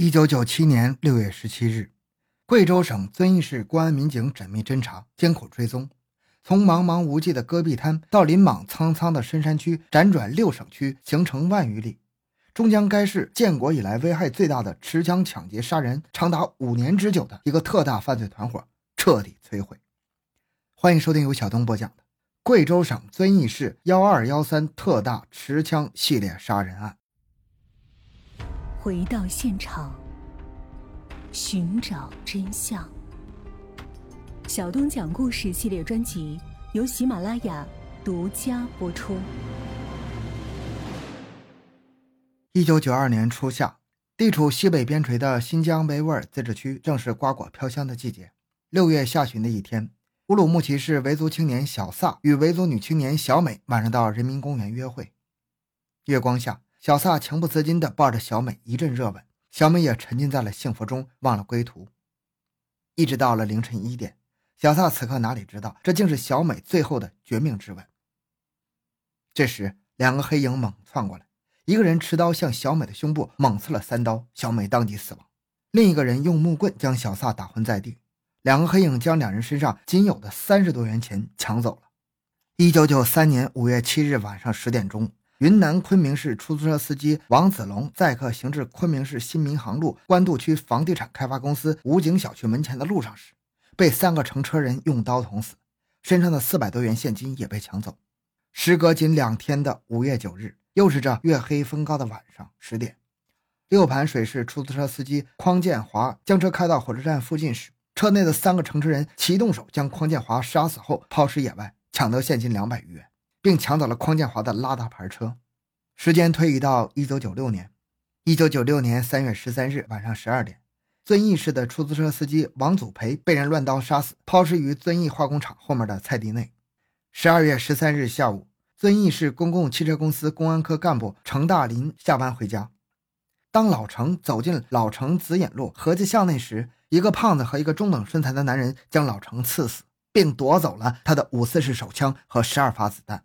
一九九七年六月十七日，贵州省遵义市公安民警缜密侦查、艰苦追踪，从茫茫无际的戈壁滩到林莽苍苍的深山区，辗转六省区，行程万余里，终将该市建国以来危害最大的持枪抢劫杀人长达五年之久的一个特大犯罪团伙彻底摧毁。欢迎收听由小东播讲的贵州省遵义市幺二幺三特大持枪系列杀人案。回到现场，寻找真相。小东讲故事系列专辑由喜马拉雅独家播出。一九九二年初夏，地处西北边陲的新疆维吾尔自治区正是瓜果飘香的季节。六月下旬的一天，乌鲁木齐市维族青年小萨与维族女青年小美晚上到人民公园约会。月光下。小萨情不自禁地抱着小美一阵热吻，小美也沉浸在了幸福中，忘了归途。一直到了凌晨一点，小萨此刻哪里知道，这竟是小美最后的绝命之吻。这时，两个黑影猛窜过来，一个人持刀向小美的胸部猛刺了三刀，小美当即死亡；另一个人用木棍将小萨打昏在地。两个黑影将两人身上仅有的三十多元钱抢走了。一九九三年五月七日晚上十点钟。云南昆明市出租车司机王子龙载客行至昆明市新民航路官渡区房地产开发公司武警小区门前的路上时，被三个乘车人用刀捅死，身上的四百多元现金也被抢走。时隔仅两天的五月九日，又是这月黑风高的晚上十点，六盘水市出租车司机匡建华将车开到火车站附近时，车内的三个乘车人齐动手将匡建华杀死后抛尸野外，抢得现金两百余元。并抢走了匡建华的拉达牌车。时间推移到一九九六年，一九九六年三月十三日晚上十二点，遵义市的出租车司机王祖培被人乱刀杀死，抛尸于遵义化工厂后面的菜地内。十二月十三日下午，遵义市公共汽车公司公安科干部程大林下班回家，当老程走进老程子眼路合家巷内时，一个胖子和一个中等身材的男人将老程刺死，并夺走了他的五四式手枪和十二发子弹。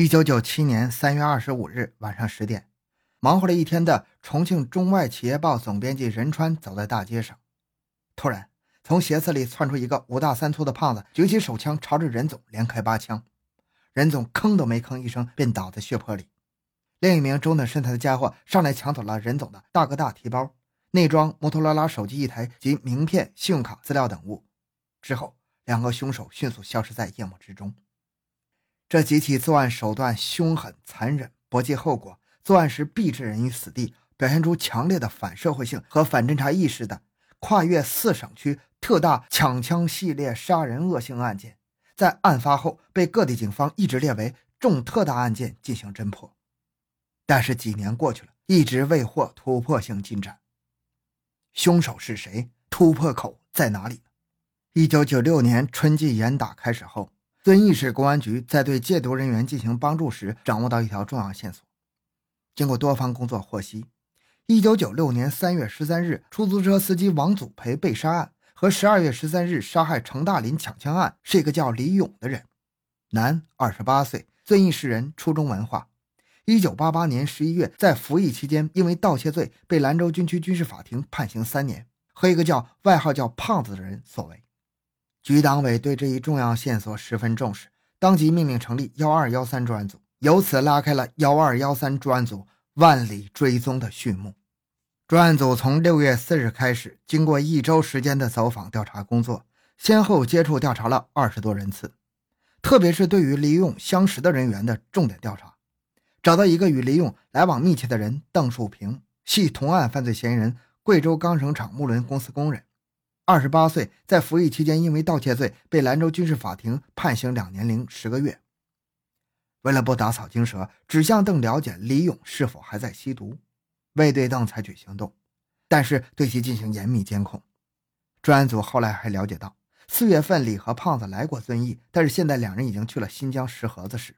一九九七年三月二十五日晚上十点，忙活了一天的重庆中外企业报总编辑任川走在大街上，突然从鞋子里窜出一个五大三粗的胖子，举起手枪朝着任总连开八枪，任总吭都没吭一声便倒在血泊里。另一名中等身材的家伙上来抢走了任总的大哥大提包，内装摩托罗拉手机一台及名片、信用卡资料等物。之后，两个凶手迅速消失在夜幕之中。这几起作案手段凶狠残忍，不计后果，作案时必置人于死地，表现出强烈的反社会性和反侦查意识的跨越四省区特大抢枪系列杀人恶性案件，在案发后被各地警方一直列为重特大案件进行侦破。但是几年过去了，一直未获突破性进展。凶手是谁？突破口在哪里？一九九六年春季严打开始后。遵义市公安局在对戒毒人员进行帮助时，掌握到一条重要线索。经过多方工作获悉，1996年3月13日出租车司机王祖培被杀案和12月13日杀害程大林抢枪案是一个叫李勇的人，男，28岁，遵义市人，初中文化。1988年11月在服役期间因为盗窃罪被兰州军区军事法庭判刑三年，和一个叫外号叫胖子的人所为。局党委对这一重要线索十分重视，当即命令成立幺二幺三专案组，由此拉开了幺二幺三专案组万里追踪的序幕。专案组从六月四日开始，经过一周时间的走访调查工作，先后接触调查了二十多人次，特别是对于李勇相识的人员的重点调查，找到一个与李勇来往密切的人邓树平，系同案犯罪嫌疑人，贵州钢绳厂木轮公司工人。二十八岁，在服役期间因为盗窃罪被兰州军事法庭判刑两年零十个月。为了不打草惊蛇，只向邓了解李勇是否还在吸毒，未对邓采取行动，但是对其进行严密监控。专案组后来还了解到，四月份李和胖子来过遵义，但是现在两人已经去了新疆石河子市。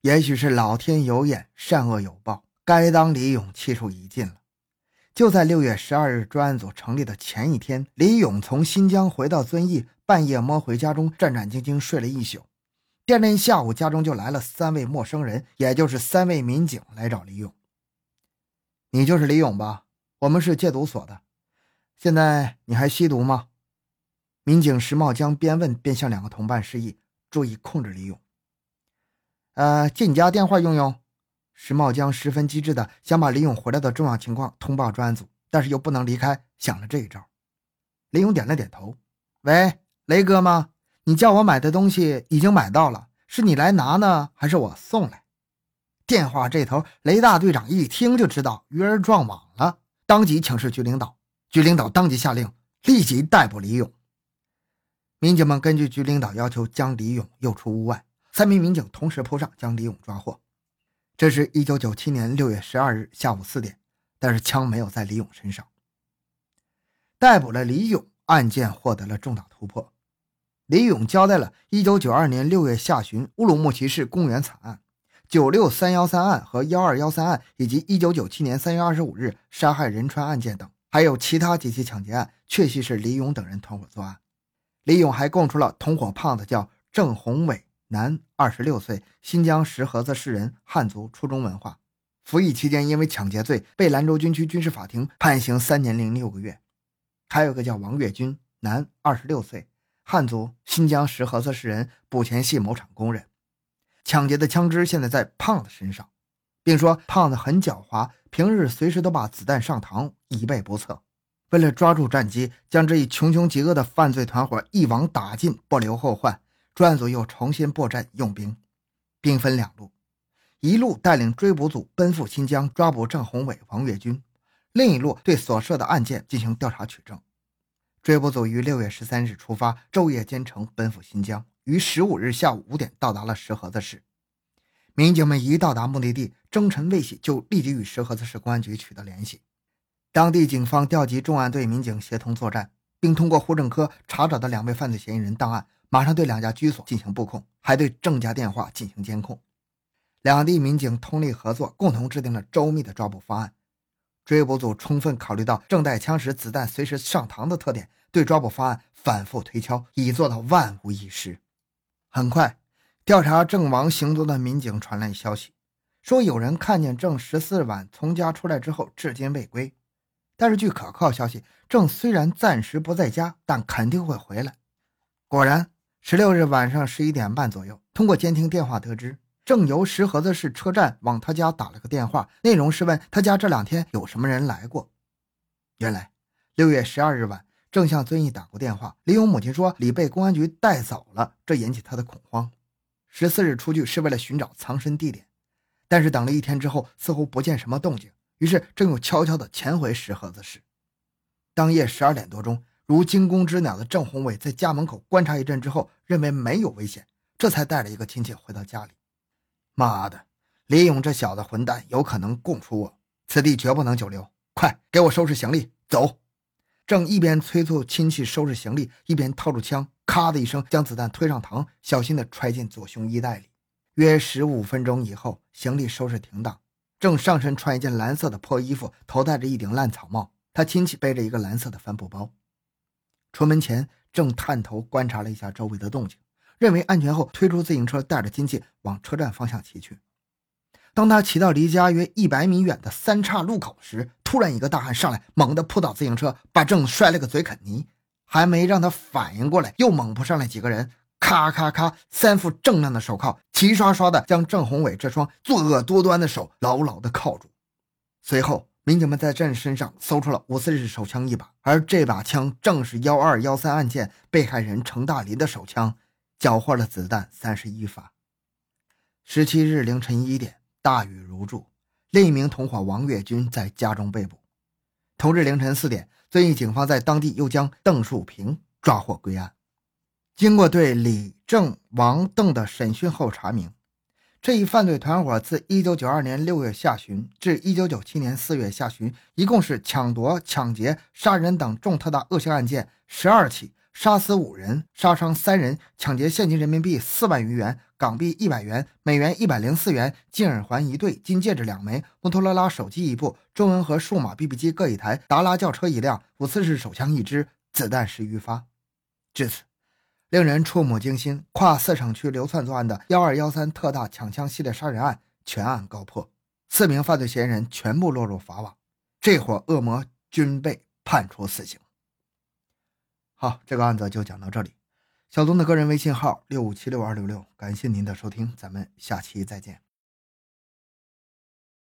也许是老天有眼，善恶有报，该当李勇气数已尽了。就在六月十二日专案组成立的前一天，李勇从新疆回到遵义，半夜摸回家中，战战兢兢睡了一宿。第二天下午，家中就来了三位陌生人，也就是三位民警来找李勇。你就是李勇吧？我们是戒毒所的。现在你还吸毒吗？民警石茂江边问边向两个同伴示意，注意控制李勇。呃，借你家电话用用。石茂江十分机智的想把李勇回来的重要情况通报专案组，但是又不能离开，想了这一招。李勇点了点头。喂，雷哥吗？你叫我买的东西已经买到了，是你来拿呢，还是我送来？电话这头，雷大队长一听就知道鱼儿撞网了，当即请示局领导。局领导当即下令，立即逮捕李勇。民警们根据局领导要求，将李勇诱出屋外。三名民警同时扑上，将李勇抓获。这是一九九七年六月十二日下午四点，但是枪没有在李勇身上。逮捕了李勇，案件获得了重大突破。李勇交代了一九九二年六月下旬乌鲁木齐市公园惨案、九六三幺三案和幺二幺三案，以及一九九七年三月二十五日杀害仁川案件等，还有其他几起抢劫案，确系是李勇等人团伙作案。李勇还供出了同伙胖子叫郑宏伟。男，二十六岁，新疆石河子市人，汉族，初中文化。服役期间因为抢劫罪被兰州军区军事法庭判刑三年零六个月。还有个叫王跃军，男，二十六岁，汉族，新疆石河子市人，补前系某厂工人。抢劫的枪支现在在胖子身上，并说胖子很狡猾，平日随时都把子弹上膛，以备不测。为了抓住战机，将这一穷凶极恶的犯罪团伙一网打尽，不留后患。专案组又重新布阵用兵，兵分两路，一路带领追捕组奔赴新疆抓捕郑宏伟、王跃军，另一路对所涉的案件进行调查取证。追捕组于六月十三日出发，昼夜兼程奔赴新疆，于十五日下午五点到达了石河子市。民警们一到达目的地，征尘未息，就立即与石河子市公安局取得联系。当地警方调集重案队民警协同作战，并通过户政科查找的两位犯罪嫌疑人档案。马上对两家居所进行布控，还对郑家电话进行监控。两地民警通力合作，共同制定了周密的抓捕方案。追捕组充分考虑到郑带枪时子弹随时上膛的特点，对抓捕方案反复推敲，以做到万无一失。很快，调查郑王行踪的民警传来消息，说有人看见郑十四晚从家出来之后，至今未归。但是据可靠消息，郑虽然暂时不在家，但肯定会回来。果然。十六日晚上十一点半左右，通过监听电话得知，正由石河子市车站往他家打了个电话，内容是问他家这两天有什么人来过。原来，六月十二日晚，正向遵义打过电话，李勇母亲说李被公安局带走了，这引起他的恐慌。十四日出去是为了寻找藏身地点，但是等了一天之后，似乎不见什么动静，于是正又悄悄地潜回石河子市。当夜十二点多钟。如惊弓之鸟的郑宏伟在家门口观察一阵之后，认为没有危险，这才带着一个亲戚回到家里。妈的，李勇这小子混蛋，有可能供出我，此地绝不能久留，快给我收拾行李走！正一边催促亲戚收拾行李，一边掏出枪，咔的一声将子弹推上膛，小心地揣进左胸衣袋里。约十五分钟以后，行李收拾停当，正上身穿一件蓝色的破衣服，头戴着一顶烂草帽，他亲戚背着一个蓝色的帆布包。出门前，正探头观察了一下周围的动静，认为安全后，推出自行车，带着亲戚往车站方向骑去。当他骑到离家约一百米远的三岔路口时，突然一个大汉上来，猛地扑倒自行车，把郑摔了个嘴啃泥。还没让他反应过来，又猛扑上来几个人，咔咔咔，三副锃亮的手铐，齐刷刷的将郑宏伟这双作恶多端的手牢牢的铐住。随后。民警们在郑身上搜出了五四式手枪一把，而这把枪正是幺二幺三案件被害人程大林的手枪，缴获了子弹三十一发。十七日凌晨一点，大雨如注，另一名同伙王跃军在家中被捕。同日凌晨四点，遵义警方在当地又将邓树平抓获归案。经过对李、郑、王、邓的审讯后查明。这一犯罪团伙自1992年6月下旬至1997年4月下旬，一共是抢夺、抢劫、杀人等重特大恶性案件十二起，杀死五人，杀伤三人，抢劫现金人民币四万余元、港币一百元、美元一百零四元、金耳环一对、金戒指两枚、摩托罗拉手机一部、中文和数码 BB 机各一台、达拉轿车一辆、五四式手枪一支、子弹十余发。至此。令人触目惊心，跨四省区流窜作案的“幺二幺三”特大抢枪系列杀人案全案告破，四名犯罪嫌疑人全部落入法网。这伙恶魔均被判处死刑。好，这个案子就讲到这里。小东的个人微信号六五七六二六六，感谢您的收听，咱们下期再见。